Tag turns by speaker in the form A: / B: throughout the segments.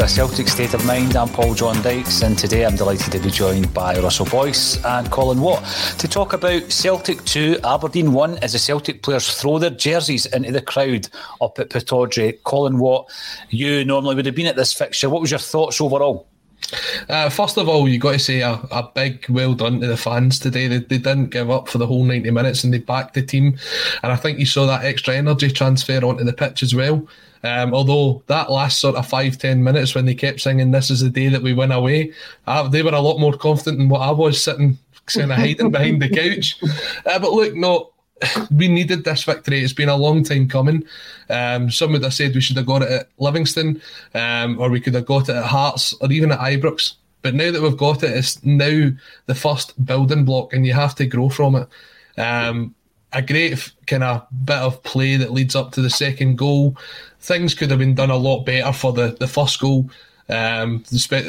A: To a Celtic State of Mind. I'm Paul John Dykes, and today I'm delighted to be joined by Russell Boyce and Colin Watt to talk about Celtic 2, Aberdeen 1 as the Celtic players throw their jerseys into the crowd up at Pittodrie. Colin Watt, you normally would have been at this fixture. What was your thoughts overall?
B: Uh, first of all, you got to say a, a big well done to the fans today. They, they didn't give up for the whole 90 minutes and they backed the team. And I think you saw that extra energy transfer onto the pitch as well. Um, although that last sort of five ten minutes when they kept singing "This is the day that we win away," uh, they were a lot more confident than what I was sitting kind of hiding behind the couch. Uh, but look, no, we needed this victory. It's been a long time coming. Um, some would have said we should have got it at Livingston, um, or we could have got it at Hearts, or even at Ibrox. But now that we've got it, it's now the first building block, and you have to grow from it. Um, a great kind of bit of play that leads up to the second goal. Things could have been done a lot better for the, the first goal, um,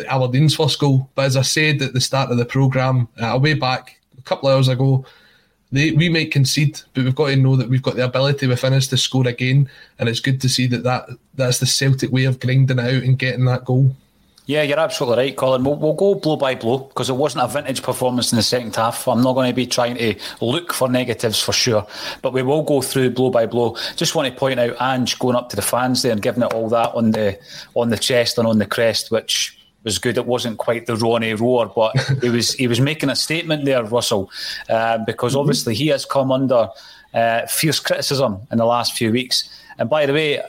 B: Aberdeen's first goal. But as I said at the start of the programme, uh, way back a couple of hours ago, they, we might concede, but we've got to know that we've got the ability within us to score again. And it's good to see that, that that's the Celtic way of grinding it out and getting that goal.
A: Yeah, you're absolutely right, Colin. We'll, we'll go blow by blow because it wasn't a vintage performance in the second half. I'm not going to be trying to look for negatives for sure, but we will go through blow by blow. Just want to point out Ange going up to the fans there and giving it all that on the on the chest and on the crest, which was good. It wasn't quite the Ronny roar, but he was he was making a statement there, Russell, uh, because obviously he has come under uh, fierce criticism in the last few weeks. And by the way,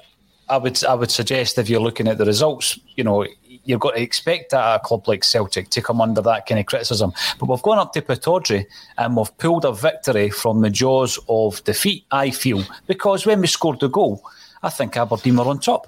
A: I would I would suggest if you're looking at the results, you know, you've got to expect a club like Celtic to come under that kind of criticism. But we've gone up to Pittodrie and we've pulled a victory from the jaws of defeat, I feel, because when we scored the goal, I think Aberdeen were on top.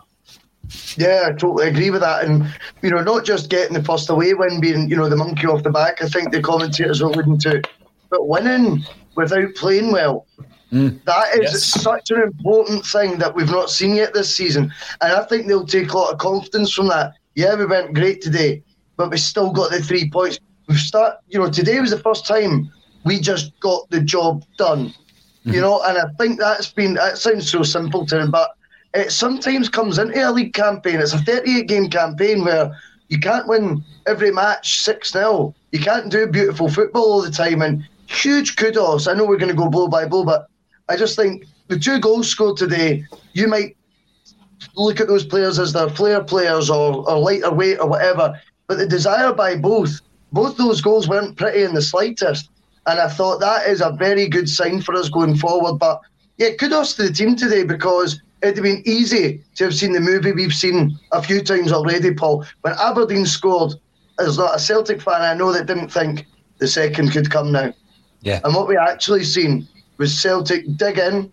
C: Yeah, I totally agree with that. And, you know, not just getting the first away win being, you know, the monkey off the back, I think the commentators were alluding to, but winning without playing well. Mm. That is yes. such an important thing that we've not seen yet this season. And I think they'll take a lot of confidence from that yeah, we went great today, but we still got the three points. We've start, you know, today was the first time we just got the job done. Mm-hmm. You know, and I think that's been that sounds so simple to him, but it sometimes comes into a league campaign. It's a 38 game campaign where you can't win every match 6 0. You can't do beautiful football all the time. And huge kudos. I know we're going to go blow by blow, but I just think the two goals scored today, you might look at those players as their flair players or, or lighter weight or whatever. But the desire by both, both those goals weren't pretty in the slightest. And I thought that is a very good sign for us going forward. But yeah, kudos to the team today because it'd have been easy to have seen the movie we've seen a few times already, Paul. When Aberdeen scored, as not a Celtic fan, I know that didn't think the second could come now.
A: Yeah.
C: And what we actually seen was Celtic dig in,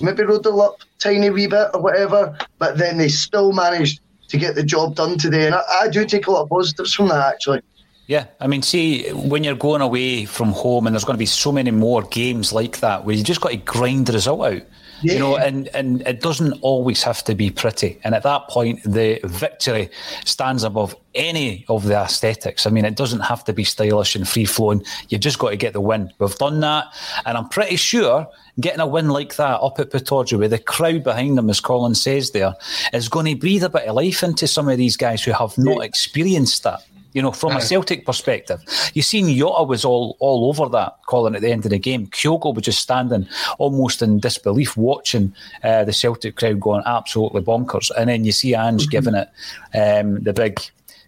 C: maybe rode the luck tiny wee bit or whatever, but then they still managed to get the job done today. And I, I do take a lot of positives from that, actually.
A: Yeah, I mean, see, when you're going away from home and there's going to be so many more games like that where you just got to grind the result out. Yeah. You know, and, and it doesn't always have to be pretty. And at that point, the victory stands above any of the aesthetics. I mean, it doesn't have to be stylish and free flowing. You've just got to get the win. We've done that. And I'm pretty sure getting a win like that up at Pittodrie with the crowd behind them, as Colin says there, is going to breathe a bit of life into some of these guys who have not experienced that. You know, from a Celtic perspective, you seen Jota was all all over that calling at the end of the game. Kyogo was just standing almost in disbelief, watching uh, the Celtic crowd going absolutely bonkers, and then you see Ange mm-hmm. giving it um, the big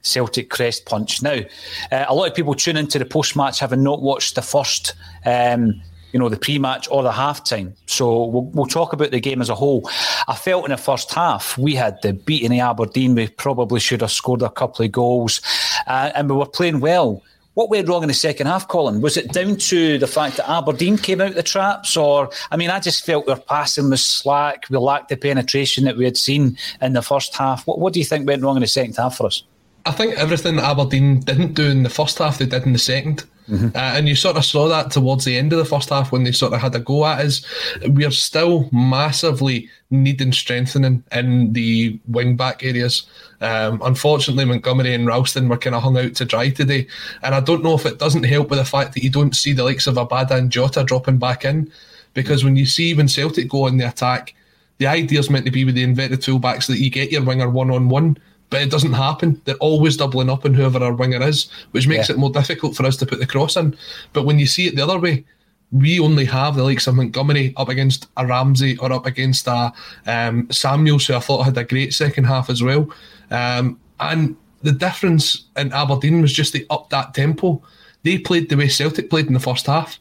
A: Celtic crest punch. Now, uh, a lot of people tune into the post match having not watched the first. Um, you know, the pre-match or the half-time. So we'll, we'll, talk about the game as a whole. I felt in the first half we had the beating of Aberdeen. We probably should have scored a couple of goals, uh, and we were playing well. What went wrong in the second half, Colin? Was it down to the fact that Aberdeen came out the traps, or I mean, I just felt our passing was slack. We lacked the penetration that we had seen in the first half. What, what do you think went wrong in the second half for us?
B: I think everything Aberdeen didn't do in the first half, they did in the second. Mm-hmm. Uh, and you sort of saw that towards the end of the first half when they sort of had a go at us. We are still massively needing strengthening in the wing back areas. Um, unfortunately, Montgomery and Ralston were kind of hung out to dry today. And I don't know if it doesn't help with the fact that you don't see the likes of Abada and Jota dropping back in. Because when you see when Celtic go on the attack, the idea is meant to be with the inverted fullbacks that you get your winger one on one but it doesn't happen. They're always doubling up on whoever our winger is, which makes yeah. it more difficult for us to put the cross in. But when you see it the other way, we only have the likes of Montgomery up against a Ramsay or up against a um, Samuels, who I thought had a great second half as well. Um, and the difference in Aberdeen was just they upped that tempo. They played the way Celtic played in the first half.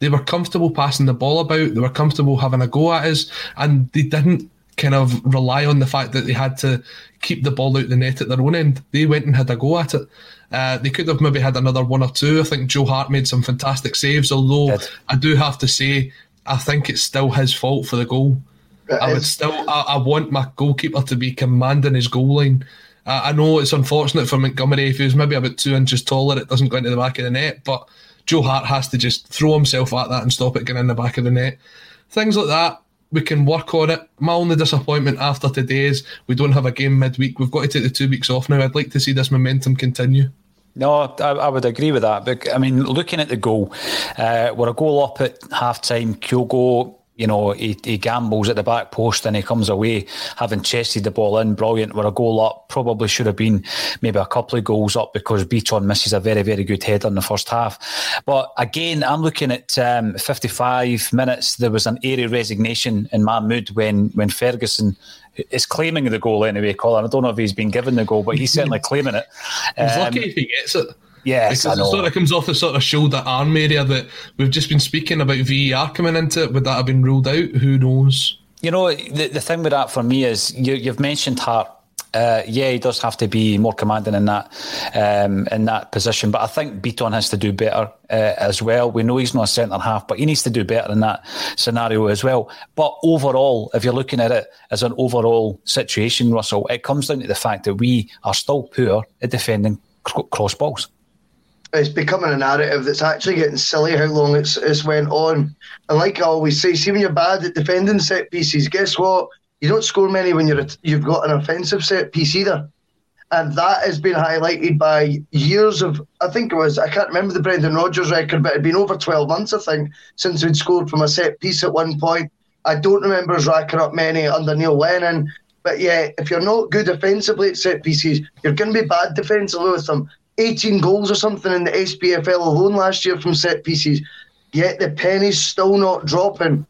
B: They were comfortable passing the ball about. They were comfortable having a go at us, and they didn't kind of rely on the fact that they had to keep the ball out the net at their own end. They went and had a go at it. Uh, they could have maybe had another one or two. I think Joe Hart made some fantastic saves, although I do have to say, I think it's still his fault for the goal. It I is. would still, I, I, want my goalkeeper to be commanding his goal line. Uh, I know it's unfortunate for Montgomery if he was maybe about two inches taller, it doesn't go into the back of the net, but Joe Hart has to just throw himself at that and stop it getting in the back of the net. Things like that we can work on it. My only disappointment after today is we don't have a game midweek. We've got to take the two weeks off now. I'd like to see this momentum continue.
A: No, I, I, would agree with that. But I mean, looking at the goal, uh, we're a goal up at half time. Kyogo you know, he, he gambles at the back post and he comes away having chested the ball in. Brilliant. We're a goal up. Probably should have been maybe a couple of goals up because Bitton misses a very, very good header in the first half. But again, I'm looking at um, 55 minutes. There was an airy resignation in my mood when, when Ferguson is claiming the goal anyway, Colin. I don't know if he's been given the goal, but he's certainly claiming it.
B: He's um, lucky if he gets it.
A: Yes,
B: because it sort of comes off the sort of shoulder arm area that we've just been speaking about VAR coming into it. Would that have been ruled out? Who knows?
A: You know, the, the thing with that for me is you, you've mentioned Hart uh, yeah, he does have to be more commanding in that um, in that position. But I think Bitton has to do better uh, as well. We know he's not a centre half, but he needs to do better in that scenario as well. But overall, if you're looking at it as an overall situation, Russell, it comes down to the fact that we are still poor at defending cross balls
C: it's becoming a narrative that's actually getting silly how long it's it's went on. And like I always say, see when you're bad at defending set pieces, guess what? You don't score many when you're you've got an offensive set piece either. And that has been highlighted by years of I think it was I can't remember the Brendan Rodgers record, but it'd been over twelve months, I think, since we'd scored from a set piece at one point. I don't remember us racking up many under Neil Lennon. But yeah, if you're not good offensively at set pieces, you're going to be bad defensively with them. 18 goals or something in the SPFL alone last year from set pieces, yet the penny's still not dropping.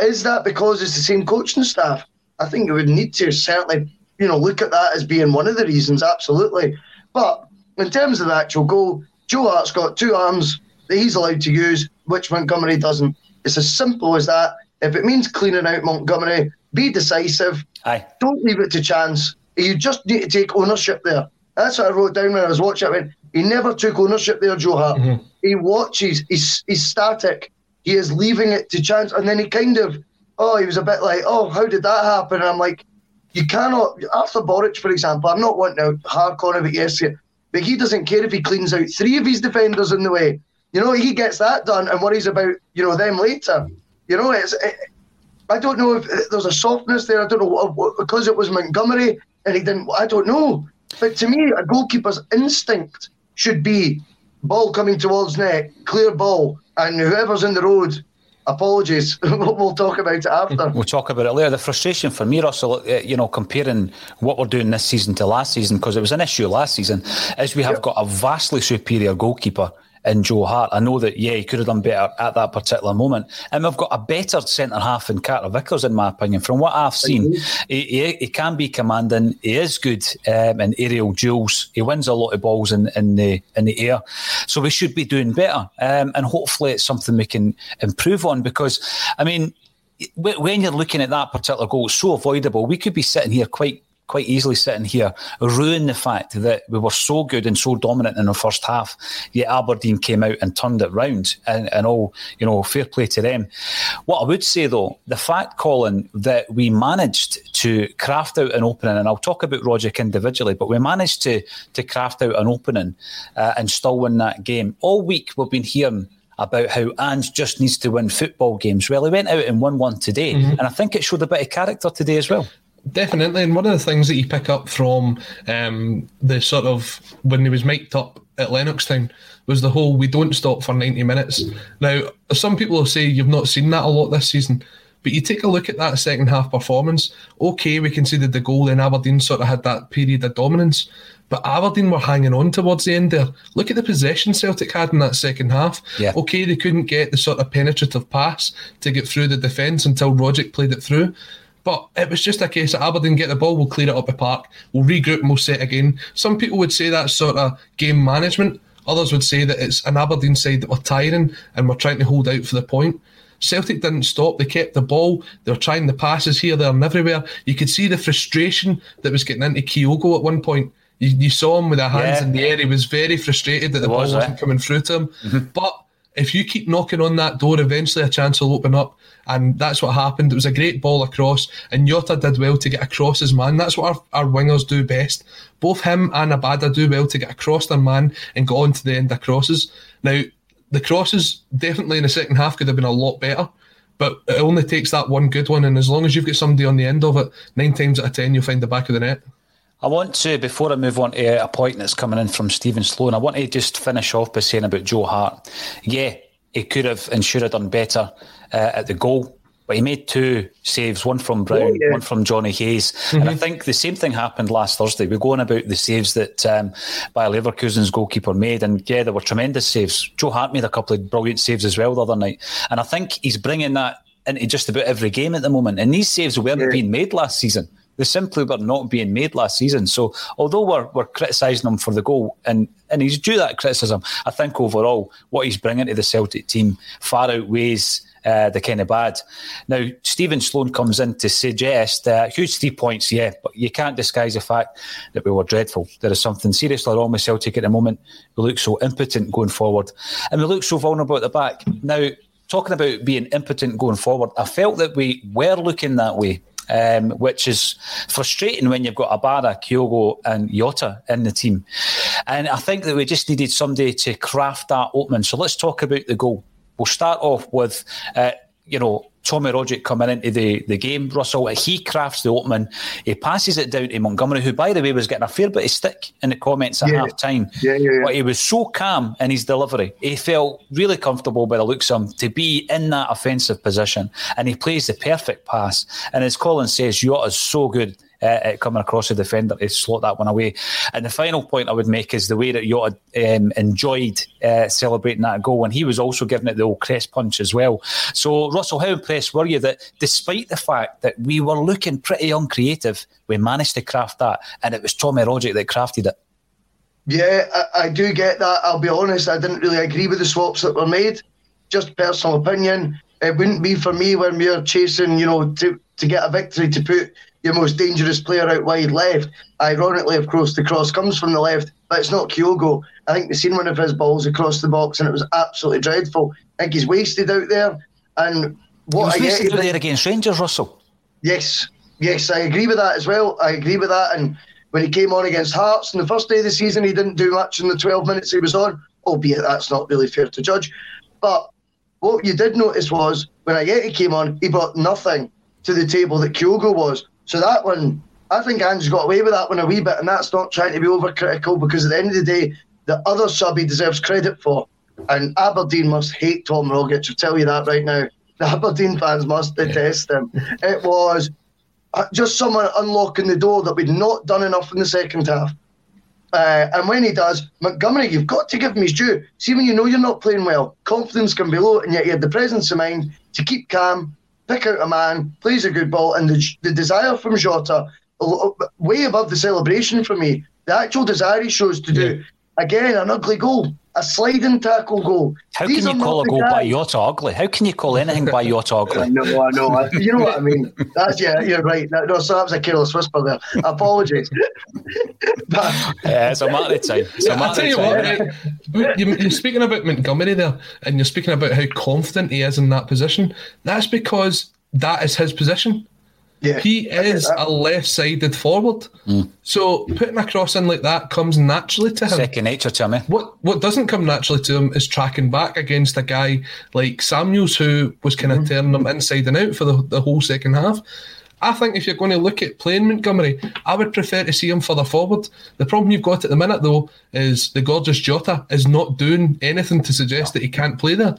C: Is that because it's the same coaching staff? I think you would need to certainly, you know, look at that as being one of the reasons, absolutely. But in terms of the actual goal, Joe Hart's got two arms that he's allowed to use, which Montgomery doesn't. It's as simple as that. If it means cleaning out Montgomery, be decisive.
A: Aye.
C: Don't leave it to chance. You just need to take ownership there. That's what I wrote down when I was watching. I went, he never took ownership there, Joe Hart. Mm-hmm. He watches, he's, he's static. He is leaving it to chance. And then he kind of, oh, he was a bit like, oh, how did that happen? And I'm like, you cannot, Artur Boruc, for example, I'm not wanting to hark on about yesterday, but he doesn't care if he cleans out three of his defenders in the way. You know, he gets that done and worries about you know them later. You know, it's. It, I don't know if there's a softness there. I don't know because it was Montgomery and he didn't. I don't know. But to me, a goalkeeper's instinct should be ball coming towards net, clear ball, and whoever's in the road apologies. we'll talk about it after.
A: We'll talk about it later. The frustration for me, Russell, uh, you know, comparing what we're doing this season to last season, because it was an issue last season, is we have yep. got a vastly superior goalkeeper in Joe Hart. I know that, yeah, he could have done better at that particular moment. And we've got a better centre half in Carter Vickers, in my opinion. From what I've seen, he, he, he, can be commanding. He is good um, in aerial duels. He wins a lot of balls in, in, the, in the air. So we should be doing better. Um, and hopefully it's something we can improve on because, I mean, when you're looking at that particular goal, it's so avoidable. We could be sitting here quite quite easily sitting here ruin the fact that we were so good and so dominant in the first half, yet Aberdeen came out and turned it round and, and all, you know, fair play to them. What I would say though, the fact, Colin, that we managed to craft out an opening, and I'll talk about Rogic individually, but we managed to to craft out an opening uh, and still win that game. All week we've been hearing about how Ange just needs to win football games. Well, he went out and won one today, mm-hmm. and I think it showed a bit of character today as well.
B: Definitely, and one of the things that you pick up from um, the sort of when he was mic'd up at Lennoxtown was the whole "we don't stop for ninety minutes." Now, some people will say you've not seen that a lot this season, but you take a look at that second half performance. Okay, we conceded the goal, and Aberdeen sort of had that period of dominance, but Aberdeen were hanging on towards the end there. Look at the possession Celtic had in that second half. Yeah. Okay, they couldn't get the sort of penetrative pass to get through the defence until Rogic played it through. But it was just a case of Aberdeen get the ball, we'll clear it up the park, we'll regroup and we'll set again. Some people would say that's sort of game management. Others would say that it's an Aberdeen side that were tiring and we're trying to hold out for the point. Celtic didn't stop. They kept the ball. They were trying the passes here, there, and everywhere. You could see the frustration that was getting into Kyogo at one point. You, you saw him with the hands yeah. in the air. He was very frustrated that the was, ball wasn't coming through to him. Mm-hmm. But if you keep knocking on that door, eventually a chance will open up. And that's what happened. It was a great ball across, and Jota did well to get across his man. That's what our, our wingers do best. Both him and Abada do well to get across their man and go on to the end of crosses. Now, the crosses definitely in the second half could have been a lot better, but it only takes that one good one. And as long as you've got somebody on the end of it, nine times out of ten, you'll find the back of the net.
A: I want to, before I move on to a point that's coming in from Stephen Sloan, I want to just finish off by saying about Joe Hart. Yeah, he could have and should have done better uh, at the goal. But he made two saves, one from Brown, oh, yeah. one from Jonny Hayes. Mm-hmm. And I think the same thing happened last Thursday. We're going about the saves that um, Bayer Leverkusen's goalkeeper made. And yeah, there were tremendous saves. Joe Hart made a couple of brilliant saves as well the other night. And I think he's bringing that into just about every game at the moment. And these saves weren't yeah. being made last season. They simply were not being made last season. So although we're, we're criticising him for the goal, and, and he's due that criticism, I think overall what he's bringing to the Celtic team far outweighs uh, the kind of bad. Now, Stephen Sloan comes in to suggest uh, huge three points, yeah, but you can't disguise the fact that we were dreadful. There is something seriously wrong with Celtic at the moment. We look so impotent going forward, and we look so vulnerable at the back. Now, talking about being impotent going forward, I felt that we were looking that way um, which is frustrating when you've got Abada, Kyogo, and Jota in the team. And I think that we just needed somebody to craft that opening. So let's talk about the goal. We'll start off with, uh, you know, Tommy Rogic coming into the, the game, Russell, he crafts the opening. He passes it down to Montgomery, who, by the way, was getting a fair bit of stick in the comments at yeah. half time. Yeah, yeah, yeah, But he was so calm in his delivery. He felt really comfortable by the looks of him to be in that offensive position. And he plays the perfect pass. And as Colin says, Jota is so good uh, coming across the defender to slot that one away. And the final point I would make is the way that Jota um, enjoyed uh, celebrating that goal, and he was also giving it the old crest punch as well. So, Russell, how impressed were you that despite the fact that we were looking pretty uncreative, we managed to craft that, and it was Tommy Rogic that crafted it?
C: Yeah, I, I do get that. I'll be honest, I didn't really agree with the swaps that were made. Just personal opinion. It wouldn't be for me when we're chasing, you know, to, to get a victory to put your most dangerous player out wide left. Ironically, of course, the cross comes from the left, but it's not Kyogo. I think we've seen one of his balls across the box, and it was absolutely dreadful. I think he's wasted out there. And
A: what he was I wasted out there against Rangers, Russell.
C: Yes, yes, I agree with that as well. I agree with that, and when he came on against Hearts on the first day of the season, he didn't do much in the 12 minutes he was on, albeit that's not really fair to judge. But what you did notice was when Ajeti came on, he brought nothing to the table that Kyogo was. So that one, I think Ange got away with that one a wee bit, and that's not trying to be overcritical because at the end of the day, the other sub he deserves credit for. And Aberdeen must hate Tom Rogic, I'll tell you that right now. The Aberdeen fans must detest him. It was uh, just someone unlocking the door that we'd not done enough in the second half. Uh, and when he does, Montgomery, you've got to give him his due. See, when you know you're not playing well, confidence can be low, and yet you had the presence of mind to keep calm, pick out a man, plays a good ball, and the, the desire from Jota, way above the celebration for me. The actual desire he shows to do, again, an ugly goal a sliding tackle goal.
A: How These can you call a goal guys. by Jota ugly? How can you call anything by Jota ugly?
C: I know, I know. You know what I mean? That's yeah, you're right. No, so that was a careless whisper there. Apologies.
A: but, yeah, it's a matter of time. It's yeah, tell you what,
B: right, you're speaking about Montgomery there, and you're speaking about how confident he is in that position. That's because that is his position. Yeah, he is a left-sided forward. Mm. So putting a cross in like that comes naturally to him.
A: Second nature to him.
B: What what doesn't come naturally to him is tracking back against a guy like Samuels who was kind of mm-hmm. turning him inside and out for the, the whole second half. I think if you're going to look at playing Montgomery, I would prefer to see him further forward. The problem you've got at the minute, though, is the gorgeous Jota is not doing anything to suggest that he can't play there.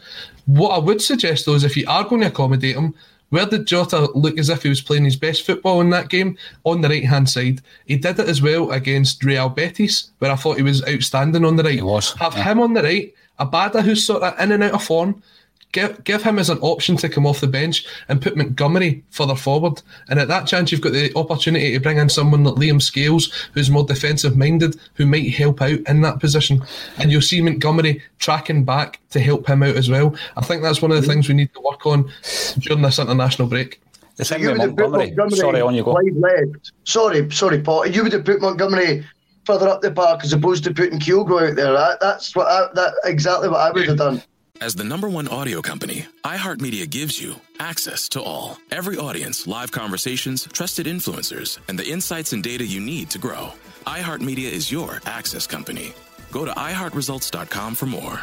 B: What I would suggest, though, is if you are going to accommodate him, where did Jota look as if he was playing his best football in that game? On the right hand side. He did it as well against Real Betis, where I thought he was outstanding on the right. He
A: was.
B: Have yeah. him on the right, Abada who's sort of in and out of form, Give, give him as an option to come off the bench and put Montgomery further forward. And at that chance, you've got the opportunity to bring in someone like Liam Scales, who's more defensive minded, who might help out in that position. And you'll see Montgomery tracking back to help him out as well. I think that's one of the mm-hmm. things we need to work on during this international break.
A: The thing with Montgomery, Montgomery, sorry, on you go. Left.
C: Sorry, sorry, Paul. You would have put Montgomery further up the park as opposed to putting Kyogo out there. That, that's what I, that exactly what I would have done.
D: As the number one audio company, iHeartMedia gives you access to all. Every audience, live conversations, trusted influencers, and the insights and data you need to grow. iHeartMedia is your access company. Go to iHeartResults.com for more.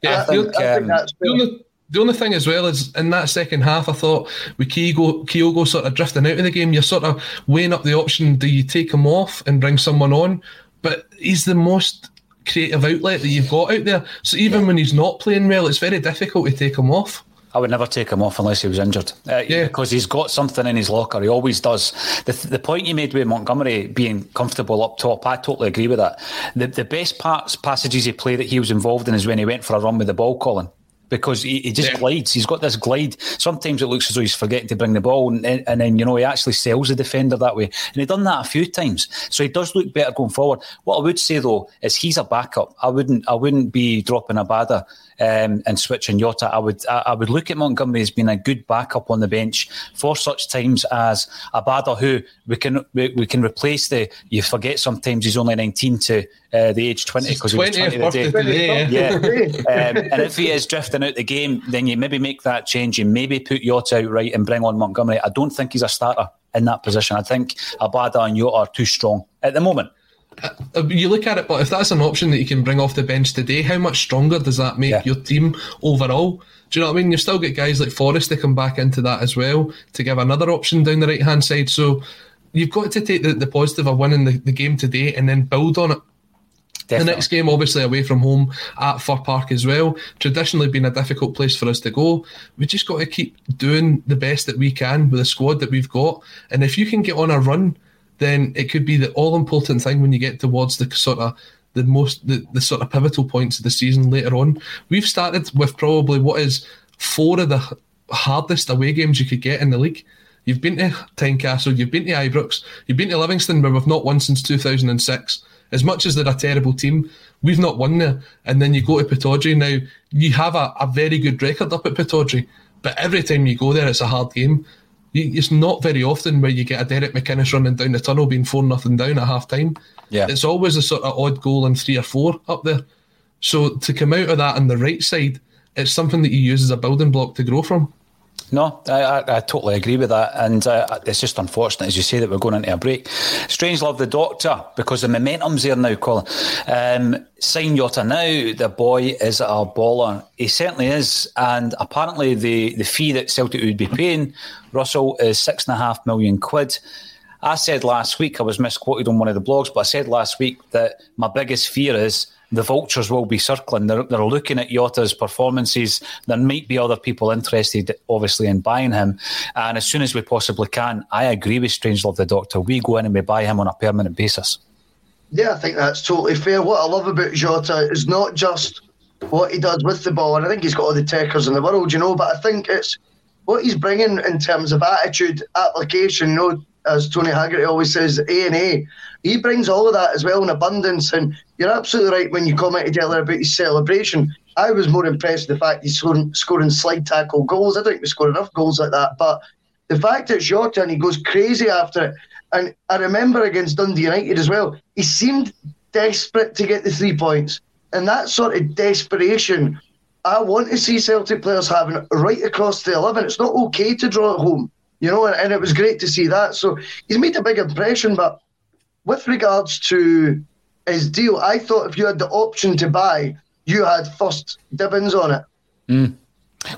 B: Yeah, I think, I think um, that's the, only, the only thing as well is in that second half, I thought with Kyogo, Kyogo sort of drifting out of the game, you're sort of weighing up the option do you take him off and bring someone on? But he's the most creative outlet that you've got out there. So even yeah. when he's not playing well, it's very difficult to take him off.
A: I would never take him off unless he was injured. Uh, yeah. Because he's got something in his locker. He always does. The, the point you made with Montgomery being comfortable up top, I totally agree with that. The, the best parts, passages he played that he was involved in is when he went for a run with the ball, Colin because he, he just yeah. glides. He's got this glide. Sometimes it looks as though he's forgetting to bring the ball, and, and then you know he actually sells the defender that way. And he's done that a few times, so he does look better going forward. What I would say though is he's a backup. I wouldn't I wouldn't be dropping Abada um, and switching Jota. I would I, I, would look at Montgomery as being a good backup on the bench for such times as Abada, who we can we, we can replace the. You forget sometimes he's only nineteen to uh, the age 20 because he was 20 the day.
B: Today,
A: yeah. um, and if he is drifting out the game, then you maybe make that change. You maybe put Jota out right and bring on Montgomery. I don't think he's a starter in that position. I think Abada and Jota are too strong at the moment.
B: Uh, you look at it, but if that's an option that you can bring off the bench today, how much stronger does that make yeah. your team overall? Do you know what I mean? You've still got guys like Forrest to come back into that as well to give another option down the right hand side. So you've got to take the, the positive of winning the, the game today and then build on it Definitely. The next game, obviously, away from home at Fir Park as well. Traditionally, been a difficult place for us to go. We just got to keep doing the best that we can with the squad that we've got. And if you can get on a run, then it could be the all important thing when you get towards the sort of the most the, the sort of pivotal points of the season later on. We've started with probably what is four of the hardest away games you could get in the league. You've been to Tynecastle, you've been to Ibrox, you've been to Livingston, where we've not won since 2006 as much as they're a terrible team, we've not won there. And then you go to Pittodrie now, you have a, a very good record up at Pittodrie, but every time you go there, it's a hard game. You, it's not very often where you get a Derek McInnes running down the tunnel being 4 nothing down at half time.
A: Yeah.
B: It's always a sort of odd goal and three or four up there. So to come out of that on the right side, it's something that you use as a building block to grow from.
A: No, I, I, I, totally agree with that. And uh, it's just unfortunate, as you say, that we're going into a break. Strange love the doctor because the momentum's there now, Colin. Um, sign Jota now, the boy is a baller. He certainly is. And apparently, the, the fee that Celtic would be paying, Russell, is six and a half million quid. I said last week, I was misquoted on one of the blogs, but I said last week that my biggest fear is the vultures will be circling. They're, they're looking at Jota's performances. There might be other people interested, obviously, in buying him. And as soon as we possibly can, I agree with Strangelove the Doctor. We go in and we buy him on a permanent basis.
C: Yeah, I think that's totally fair. What I love about Jota is not just what he does with the ball, and I think he's got all the techers in the world, you know, but I think it's what he's bringing in terms of attitude, application, you know, as Tony Haggerty always says, A and A. He brings all of that as well in abundance. And you're absolutely right when you commented earlier about his celebration. I was more impressed with the fact he's scoring, scoring slide tackle goals. I don't think we scored enough goals like that. But the fact it's your turn, he goes crazy after it. And I remember against Dundee United as well, he seemed desperate to get the three points. And that sort of desperation, I want to see Celtic players having right across the 11. It's not okay to draw at home you know, and, and it was great to see that. So he's made a big impression. But with regards to his deal, I thought if you had the option to buy, you had first dividends on it.
A: Mm.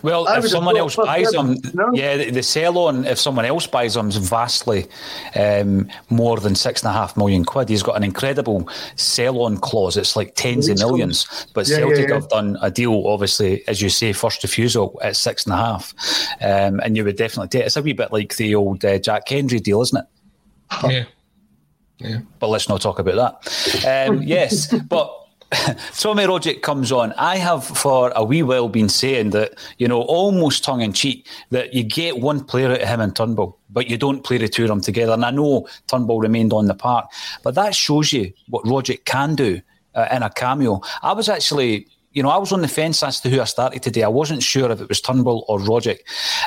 A: Well, I if someone else buys them, no? yeah, the, the, sell on, if someone else buys them, is vastly um, more than six and a half million quid. He's got an incredible sell on clause. It's like tens of millions. But yeah, Celtic yeah, yeah. have done a deal, obviously, as you say, first refusal at six and a half. Um, and you would definitely take. It's a wee bit like the old uh, Jack Hendry deal, isn't it?
B: Yeah. Yeah.
A: But let's not talk about that. Um, yes, but Tommy Rogic comes on. I have for a wee while been saying that, you know, almost tongue in cheek, that you get one player out of him and Turnbull, but you don't play the two of them together. And I know Turnbull remained on the park, but that shows you what Rogic can do uh, in a cameo. I was actually you know, I was on the fence as to who I started today. I wasn't sure if it was Turnbull or Rogic.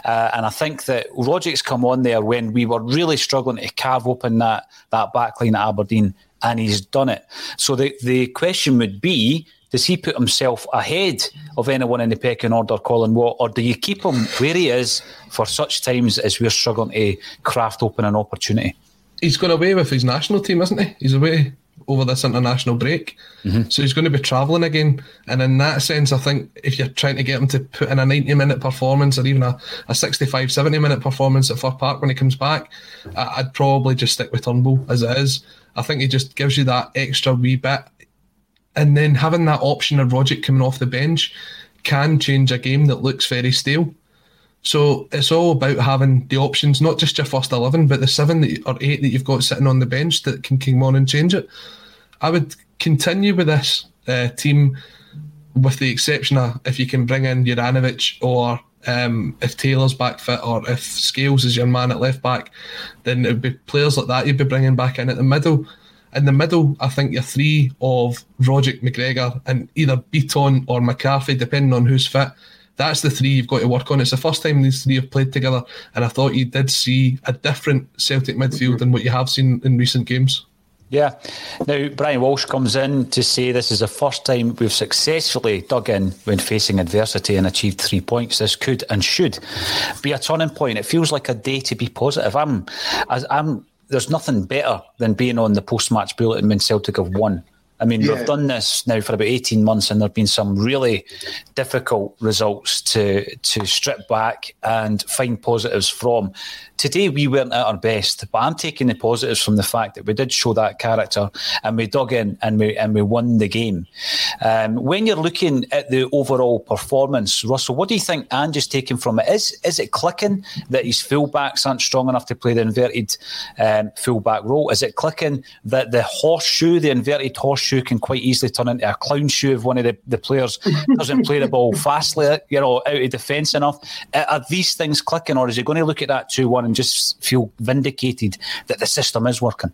A: Uh, and I think that Rogic's come on there when we were really struggling to carve open that, that back line at Aberdeen and he's done it. So the, the question would be does he put himself ahead of anyone in the pecking order, Colin Watt, or do you keep him where he is for such times as we're struggling to craft open an opportunity?
B: He's gone away with his national team, isn't he? He's away over this international break. Mm-hmm. So he's going to be travelling again. And in that sense, I think if you're trying to get him to put in a 90 minute performance or even a, a 65, 70 minute performance at Fir Park when he comes back, I'd probably just stick with Turnbull as it is. I think he just gives you that extra wee bit. And then having that option of Rogic coming off the bench can change a game that looks very stale. So it's all about having the options, not just your first 11, but the seven that, or eight that you've got sitting on the bench that can come on and change it. I would continue with this uh, team with the exception of if you can bring in Juranovic or um, if Taylor's back fit or if Scales is your man at left back, then it would be players like that you'd be bringing back in at the middle. In the middle, I think you're three of Rogic McGregor and either Bitton or McCarthy, depending on who's fit. That's the three you've got to work on. It's the first time these three have played together, and I thought you did see a different Celtic midfield than what you have seen in recent games.
A: Yeah. Now, Brian Walsh comes in to say this is the first time we've successfully dug in when facing adversity and achieved three points. This could and should be a turning point. It feels like a day to be positive. I'm, I'm, there's nothing better than being on the post match bulletin when Celtic have won. I mean, yeah. we've done this now for about 18 months and there have been some really difficult results to to strip back and find positives from. Today we weren't at our best, but I'm taking the positives from the fact that we did show that character and we dug in and we and we won the game. Um, when you're looking at the overall performance, Russell, what do you think Ange is taking from it? Is is it clicking that his fullbacks aren't strong enough to play the inverted um, fullback role? Is it clicking that the horseshoe, the inverted horseshoe, can quite easily turn into a clown shoe if one of the, the players doesn't play the ball fastly, you know, out of defence enough? Uh, are these things clicking, or is he going to look at that two one? and just feel vindicated that the system is working?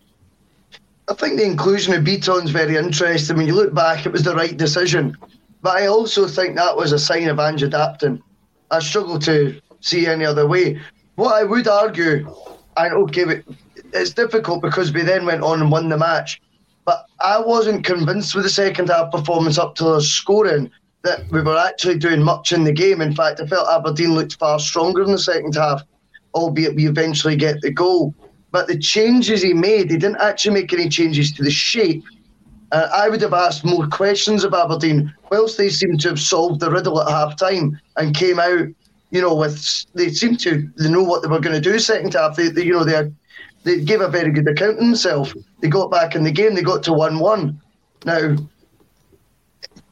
C: I think the inclusion of Bitton's very interesting. When you look back, it was the right decision. But I also think that was a sign of Ange adapting. I struggle to see any other way. What I would argue, and okay, it's difficult because we then went on and won the match. But I wasn't convinced with the second half performance up to the scoring that we were actually doing much in the game. In fact, I felt Aberdeen looked far stronger in the second half, albeit we eventually get the goal. But the changes he made, he didn't actually make any changes to the shape. Uh, I would have asked more questions of Aberdeen, whilst they seemed to have solved the riddle at half time and came out, you know, with they seemed to they know what they were going to do second half. They, they you know, they they gave a very good account of themselves. They got back in the game. They got to one one. Now,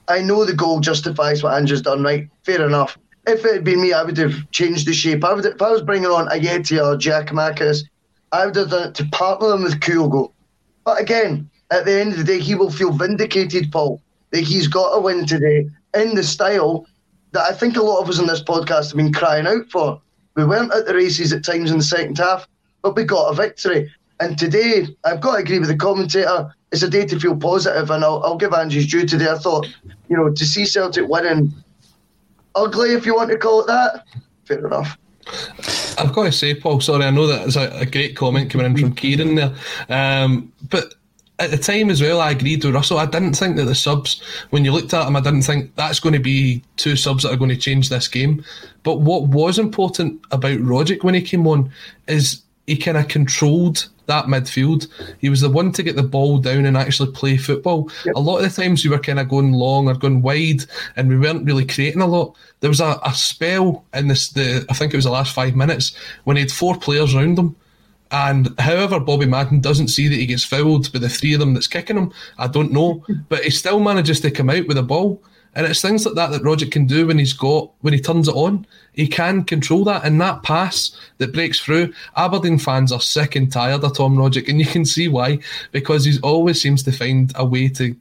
C: I know the goal justifies what Andrew's done. Right, fair enough. If it had been me, I would have changed the shape. I would, if I was bringing on Ajeti or Giakoumakis, I would have done it to partner them with Kyogo. But again, at the end of the day, he will feel vindicated, Paul, that he's got a win today in the style that I think a lot of us in this podcast have been crying out for. We weren't at the races at times in the second half, but we got a victory. And today, I've got to agree with the commentator, it's a day to feel positive, and I'll, I'll give Angie's due today. I thought, you know, to see Celtic winning, ugly if you want to call it that, fair enough.
B: I've got to say, Paul, sorry, I know that's a, a great comment coming in from Kieran there, um, but at the time as well, I agreed with Russell. I didn't think that the subs, when you looked at them, I didn't think that's going to be two subs that are going to change this game. But what was important about Rogic when he came on is he kind of controlled that midfield. He was the one to get the ball down and actually play football. Yep. A lot of the times we were kind of going long or going wide, and we weren't really creating a lot. There was a, a spell in this, the I think it was the last five minutes when he had four players around him and however Bobby Madden doesn't see that he gets fouled by the three of them that's kicking him, I don't know. but he still manages to come out with a ball. And it's things like that that Rogic can do when he's got when he turns it on. He can control that, and that pass that breaks through. Aberdeen fans are sick and tired of Tom Rogic, and you can see why because he always seems to find a way to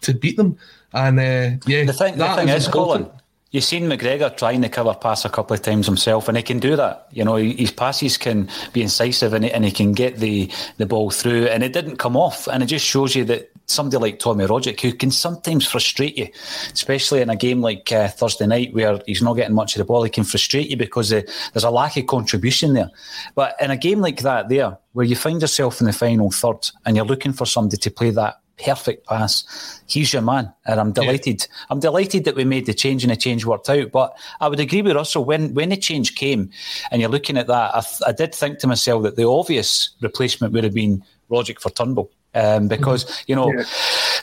B: to beat them. And uh, yeah,
A: the thing, the thing is, Colin, You've seen McGregor trying to cover pass a couple of times himself, and he can do that. You know, his passes can be incisive, and he, and he can get the, the ball through, and it didn't come off. And it just shows you that somebody like Tommy Rogic, who can sometimes frustrate you, especially in a game like uh, Thursday night where he's not getting much of the ball, he can frustrate you because uh, there's a lack of contribution there. But in a game like that, there, where you find yourself in the final third and you're looking for somebody to play that perfect pass. He's your man, and I'm delighted. Yeah. I'm delighted that we made the change and the change worked out. But I would agree with Russell when when the change came, and you're looking at that. I, th- I did think to myself that the obvious replacement would have been Rogic for Turnbull. Um, because you know yeah.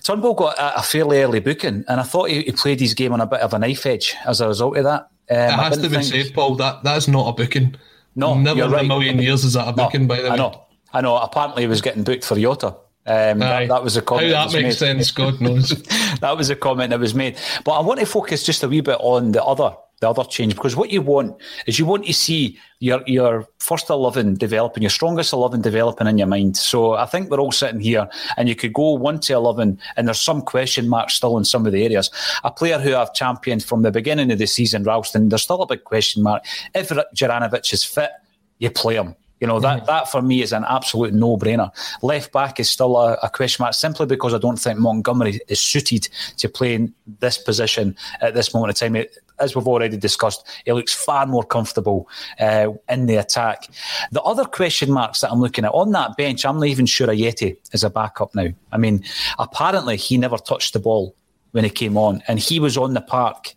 A: Turnbull got a, a, fairly early booking, and I thought he, he, played his game on a bit of a knife edge as a result of that.
B: Um, it has to be think... said, Paul. That that's not a booking.
A: No,
B: never in
A: right.
B: a million years is that a booking. No, by the way,
A: I know. I know. Apparently, he was getting booked for Jota. Um, that, that, was a comment.
B: How that, that makes made. sense, God knows.
A: that was a comment that was made. But I want to focus just a wee bit on the other the other change because what you want is you want to see your your first eleven developing, your strongest eleven developing in your mind. So I think we're all sitting here, and you could go one to eleven, and there's some question marks still in some of the areas. A player who I've championed from the beginning of the season, Ralston, there's still a big question mark. If Juranovic is fit, you play him. You know, that, mm-hmm. that for me is an absolute no brainer. Left back is still a, a, question mark simply because I don't think Montgomery is suited to playing this position at this moment in time. It, as we've already discussed, he looks far more comfortable uh, in the attack. The other question marks that I'm looking at on that bench, I'm not even sure Ajeti is a backup now. I mean, apparently he never touched the ball when he came on, and he was on the park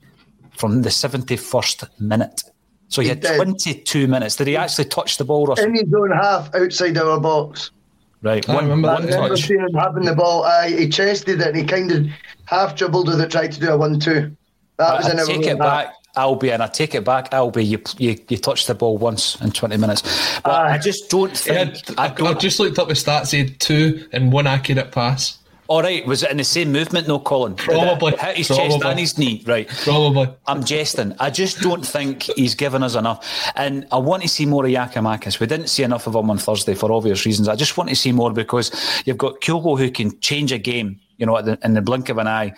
A: from the 71st minute. So he, he had did. 22 minutes. Did he actually touch the ball?
C: Russell? In his own half outside our box.
A: Right,
B: one, remember one
C: I touch. him having the ball. Uh, he chested it and he kind of half dribbled with it, tried to do a one-two. That was
A: I, I take it back. Albie, and I take it back, Albie, you, you you touched the ball once in 20 minutes. But uh, I just don't think.
B: I, I, I, just looked up the stats, he had two and one accurate pass.
A: All right, was it in the same movement, no, Colin?
B: Probably.
A: hit his
B: Probably.
A: chest and his knee, right?
B: Probably.
A: I'm jesting. I just don't think he's given us enough. And I want to see more of Giakoumakis. We didn't see enough of him on Thursday for obvious reasons. I just want to see more because you've got Kyogo who can change a game you know, in the blink of an eye.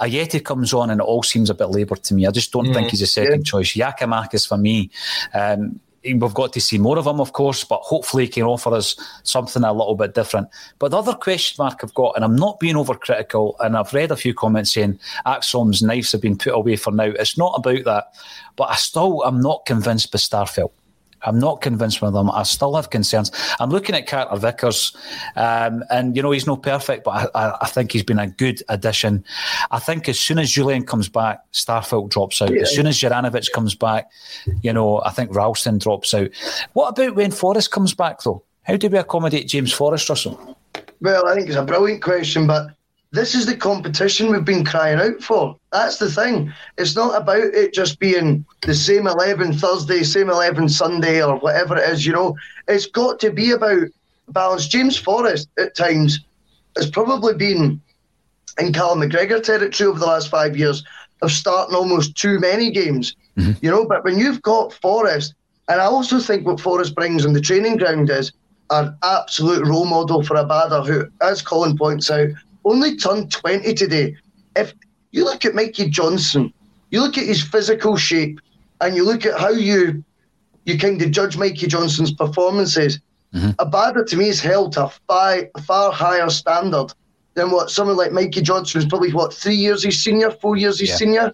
A: Ajeti comes on and it all seems a bit laboured to me. I just don't mm, think he's a second yeah. choice. Giakoumakis for me, um, we've got to see more of him, of course, but hopefully he can offer us something a little bit different. But the other question mark I've got, and I'm not being overcritical, and I've read a few comments saying ACSOM's knives have been put away for now. It's not about that, but I still am not convinced by Starfelt. I'm not convinced with him. I still have concerns. I'm looking at Carter Vickers, um, and you know he's not perfect, but I, I, think he's been a good addition. I think as soon as Jullien comes back, Starfelt drops out. Yeah. As soon as Juranovic comes back, you know I think Ralston drops out. What about when Forrest comes back though? How do we accommodate James Forrest, Russell?
C: Well, I think it's a brilliant question, but this is the competition we've been crying out for. That's the thing. It's not about it just being the same 11 Thursday, same 11 Sunday, or whatever it is, you know. It's got to be about balance. James Forrest, at times, has probably been in Callum McGregor territory over the last five years of starting almost too many games, mm-hmm. you know. But when you've got Forrest, and I also think what Forrest brings on the training ground is an absolute role model for Abada, who, as Colin points out, only turned 20 today. If you look at Mikey Johnson, you look at his physical shape, and you look at how you you kind of judge Mikey Johnson's performances, mm-hmm. Abada to me is held to a far, far higher standard than what someone like Mikey Johnson is probably what three years his senior, four years his yeah. senior.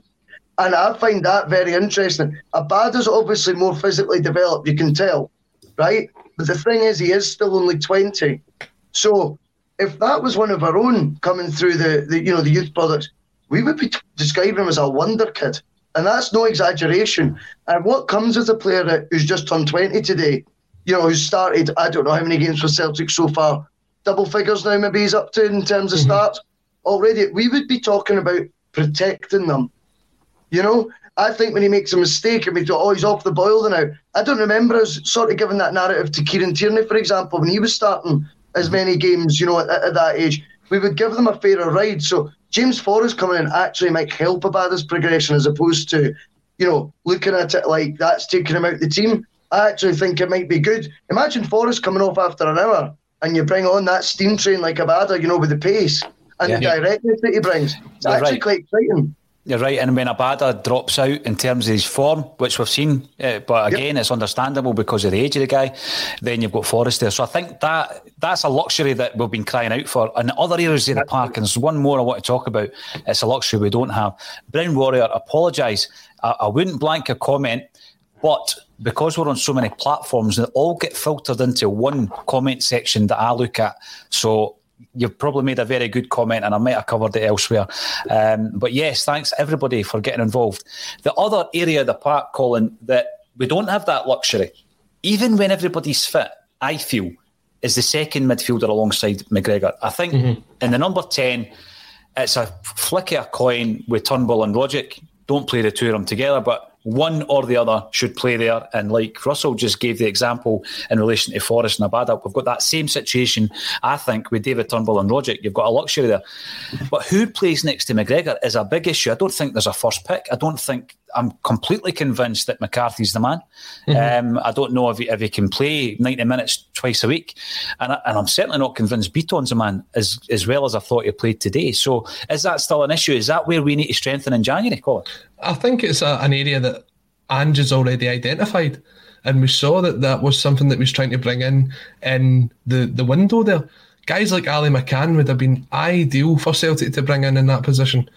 C: And I find that very interesting. Abada's obviously more physically developed, you can tell, right? But the thing is, he is still only 20. So if that was one of our own coming through the, the you know the youth products, we would be describing him as a wonder kid, and that's no exaggeration. And what comes with a player who's just turned twenty today, you know, who's started I don't know how many games for Celtic so far, double figures now maybe he's up to in terms of mm-hmm. starts already. We would be talking about protecting them. You know, I think when he makes a mistake and we thought, oh, he's off the boil now. I don't remember us sort of giving that narrative to Kieran Tierney, for example, when he was starting as many games, you know, at, at that age. We would give them a fairer ride. So James Forrest coming in actually might help Abada's progression as opposed to, you know, looking at it like that's taking him out the team. I actually think it might be good. Imagine Forrest coming off after an hour and you bring on that steam train like Abada, you know, with the pace and yeah. the directness that he brings. It's actually right. quite exciting.
A: You're right, and when Abada drops out in terms of his form, which we've seen, uh, but again, yep. it's understandable because of the age of the guy. Then you've got Forrest there, so I think that that's a luxury that we've been crying out for. And other areas of the park, and there's one more I want to talk about. It's a luxury we don't have. Brown Warrior, apologise. I, I wouldn't blank a comment, but because we're on so many platforms, they all get filtered into one comment section that I look at. So you've probably made a very good comment, and I might have covered it elsewhere. Um, but yes, thanks everybody for getting involved. The other area of the park, Colin, that we don't have that luxury, even when everybody's fit, I feel, is the second midfielder alongside McGregor. I think mm-hmm. in the number 10, it's a flick of a coin with Turnbull and Rogic. Don't play the two of them together, but one or the other should play there. And like Russell just gave the example in relation to Forrest and Abada, we've got that same situation, I think, with David Turnbull and Rogic. You've got a luxury there. But who plays next to McGregor is a big issue. I don't think there's a first pick. I don't think I'm completely convinced that McCarthy's the man. Mm-hmm. Um, I don't know if he, if he can play 90 minutes twice a week. And, I, and I'm certainly not convinced Bitton's a man as, as well as I thought he played today. So is that still an issue? Is that where we need to strengthen in January, Colin?
B: I think it's a, an area that Ange has already identified. And we saw that that was something that was trying to bring in in the, the window there. Guys like Ali McCann would have been ideal for Celtic to bring in in that position.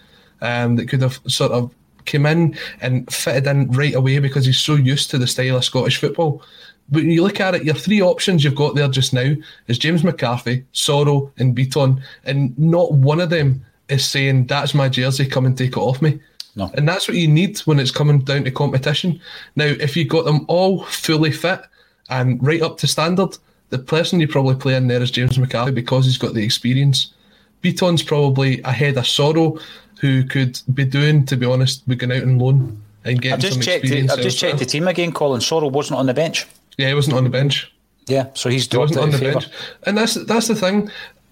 B: Um, that could have sort of came in and fitted in right away because he's so used to the style of Scottish football. But when you look at it, your three options you've got there just now is James McCarthy, Soro, and Bitton, and not one of them is saying that's my jersey, come and take it off me.
A: No.
B: And that's what you need when it's coming down to competition. Now, if you got them all fully fit and right up to standard, the person you probably play in there is James McCarthy because he's got the experience. Bitton's probably ahead of Soro, who could be doing, to be honest, we going out on loan and getting some experience.
A: I've just checked the team again, Colin. Soro wasn't on the bench.
B: Yeah, he wasn't on the bench.
A: Yeah, so he's he wasn't on the bench.
B: And that's that's the thing.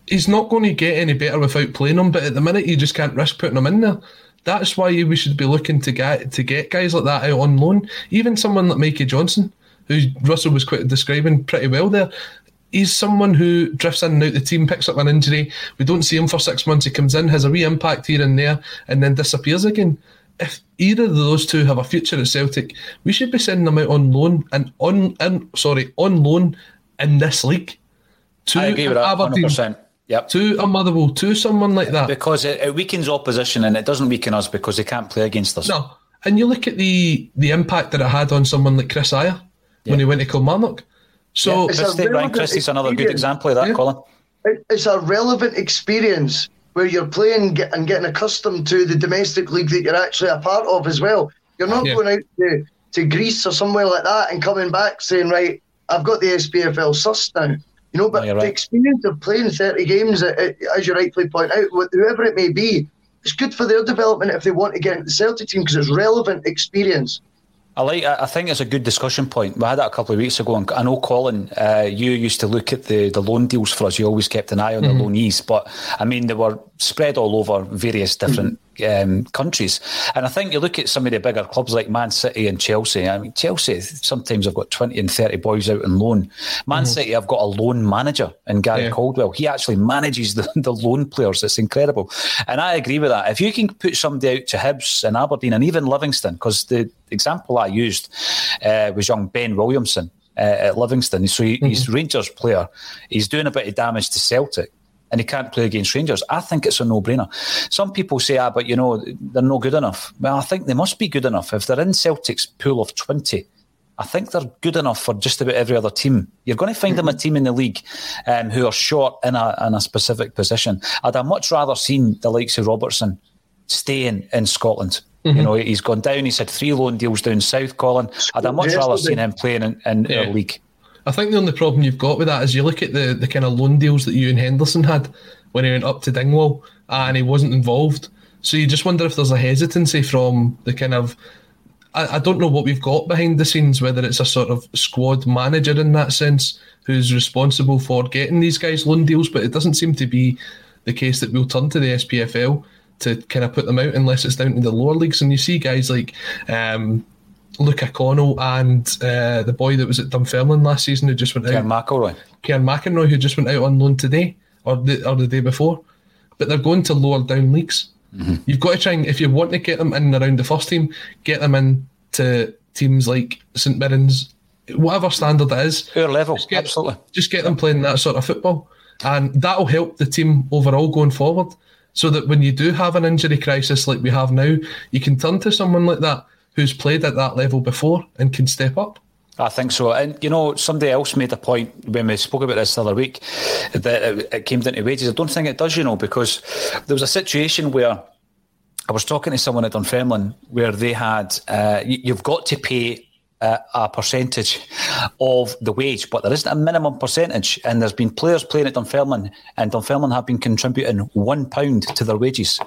B: He's not going to get any better without playing him, but at the minute you just can't risk putting him in there. That's why we should be looking to get to get guys like that out on loan. Even someone like Mikey Johnson, who Russell was quite describing pretty well there. He's someone who drifts in and out the team, picks up an injury. We don't see him for six months. He comes in, has a wee impact here and there, and then disappears again. If either of those two have a future at Celtic, we should be sending them out on loan and on in, sorry on loan in this league.
A: To I agree with that, Aberdeen, 100%. Yep.
B: To a Motherwell, to someone like that.
A: Because it, it, weakens opposition and it doesn't weaken us because they can't play against us.
B: No. And you look at the the impact that it had on someone like Chris Ajer. yeah. when he went to Kilmarnock. So
A: Christie, Ryan Christie's another good example of that, yeah. Colin.
C: It's a relevant experience where you're playing and getting accustomed to the domestic league that you're actually a part of as well. You're not yeah. going out to, to Greece or somewhere like that and coming back saying, right, I've got the SPFL sus now. You know, but no, right. the experience of playing 30 games, as you rightly point out, whoever it may be, it's good for their development if they want to get into the Celtic team because it's relevant experience.
A: I like. I think it's a good discussion point. We had that a couple of weeks ago, and I know Colin, uh, you used to look at the, the loan deals for us. You always kept an eye on mm-hmm. the loanees, but I mean they were spread all over various different um, countries. And I think you look at some of the bigger clubs like Man City and Chelsea. I mean, Chelsea sometimes I've got 20 and 30 boys out on loan. Man mm-hmm. City have got a loan manager in Gary yeah. Caldwell. He actually manages the, the loan players. It's incredible. And I agree with that. If you can put somebody out to Hibs and Aberdeen and even Livingston, because the example I used uh, was young Ben Williamson. Uh, at Livingston, so he, mm-hmm. he's Rangers player. He's doing a bit of damage to Celtic and he can't play against Rangers. I think it's a no-brainer. Some people say, ah, but you know, they're not good enough. Well, I think they must be good enough. If they're in Celtic's pool of 20, I think they're good enough for just about every other team. You're going to find them a team in the league um, who are short in a, in a specific position. I'd have much rather seen the likes of Robertson staying in Scotland. Mm-hmm. You know, he's gone down. He's had three loan deals down south, Colin. I'd have much rather seen him playing in, in yeah. league.
B: I think the only problem you've got with that is you look at the, the kind of loan deals that Ewan Henderson had when he went up to Dingwall and he wasn't involved. So you just wonder if there's a hesitancy from the kind of I, I don't know what we've got behind the scenes, whether it's a sort of squad manager in that sense who's responsible for getting these guys loan deals, but it doesn't seem to be the case that we'll turn to the SPFL to kind of put them out unless it's down to the lower leagues. And you see guys like um, Luca Connell and uh, the boy that was at Dunfermline last season who just went
A: Cairn out. McInroy.
B: Cairn McInroy, who just went out on loan today or the, or the day before. But they're going to lower down leagues. Mm-hmm. You've got to try and, if you want to get them in and around the first team, get them in to teams like St Mirren's, whatever standard it is.
A: Your level,
B: just get,
A: absolutely.
B: Just get them playing that sort of football. And that'll help the team overall going forward. So that when you do have an injury crisis like we have now, you can turn to someone like that who's played at that level before and can step up.
A: I think so. And, you know, somebody else made a point when we spoke about this the other week that it came down to wages. I don't think it does, you know, because there was a situation where I was talking to someone at Dunfermline where they had, uh, you've got to pay uh, a percentage of the wage, but there isn't a minimum percentage. And there's been players playing at Dunfermline, and Dunfermline have been contributing one pound to their wages.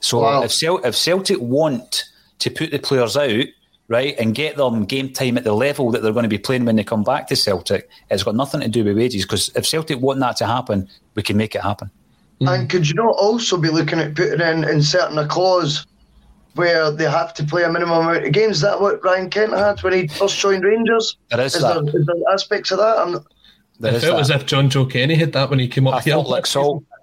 A: So wow. if, Cel- if Celtic want to put the players out, right, and get them game time at the level that they're going to be playing when they come back to Celtic, it's got nothing to do with wages. Because if Celtic want that to happen, we can make it happen.
C: Mm. And could you not also be looking at putting in inserting a clause where they have to play a minimum amount of games? Is that what Ryan Kent had when he first joined Rangers?
A: There is, is that.
C: There, is there aspects of that? I'm,
B: there I felt as if Jonjoe Kenny had that when he came up
A: I
B: here.
A: Felt like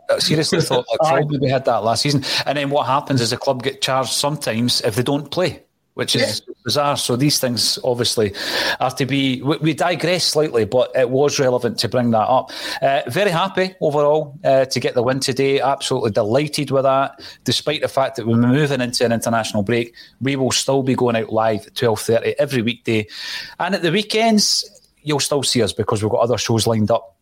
A: so. seriously thought like probably we had that last season. And then what happens is the club get charged sometimes if they don't play, which is yeah. bizarre. So these things obviously have to be. We, we, digress slightly, but it was relevant to bring that up. Uh, very happy overall uh, to get the win today. Absolutely delighted with that. Despite the fact that we're moving into an international break, we will still be going out live at twelve thirty every weekday, and at the weekends you'll still see us because we've got other shows lined up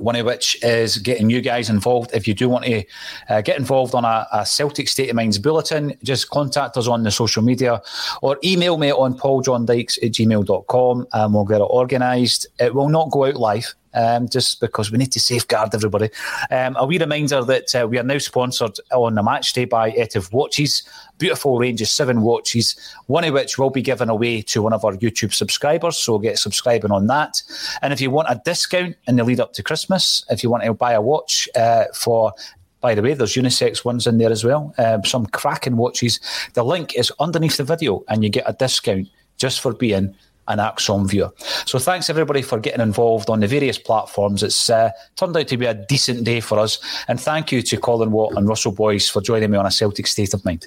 A: one of which is getting you guys involved. If you do want to uh, get involved on a, a, Celtic State of Minds bulletin, just contact us on the social media or email me on pauljohndykes at gmail.com and we'll get it organised. It will not go out live um, just because we need to safeguard everybody. Um, a wee reminder that uh, we are now sponsored on the match day by Etiv Watches. Beautiful range of seven watches, one of which will be given away to one of our YouTube subscribers. So get subscribing on that. And if you want a discount in the lead up to Christmas, if you want to buy a watch uh, for by the way, there's unisex ones in there as well. Um, some cracking watches. The link is underneath the video, and you get a discount just for being an ACSOM viewer. So thanks everybody for getting involved on the various platforms. It's uh, turned out to be a decent day for us. And thank you to Colin Watt and Russell Boyce for joining me on a Celtic State of Mind.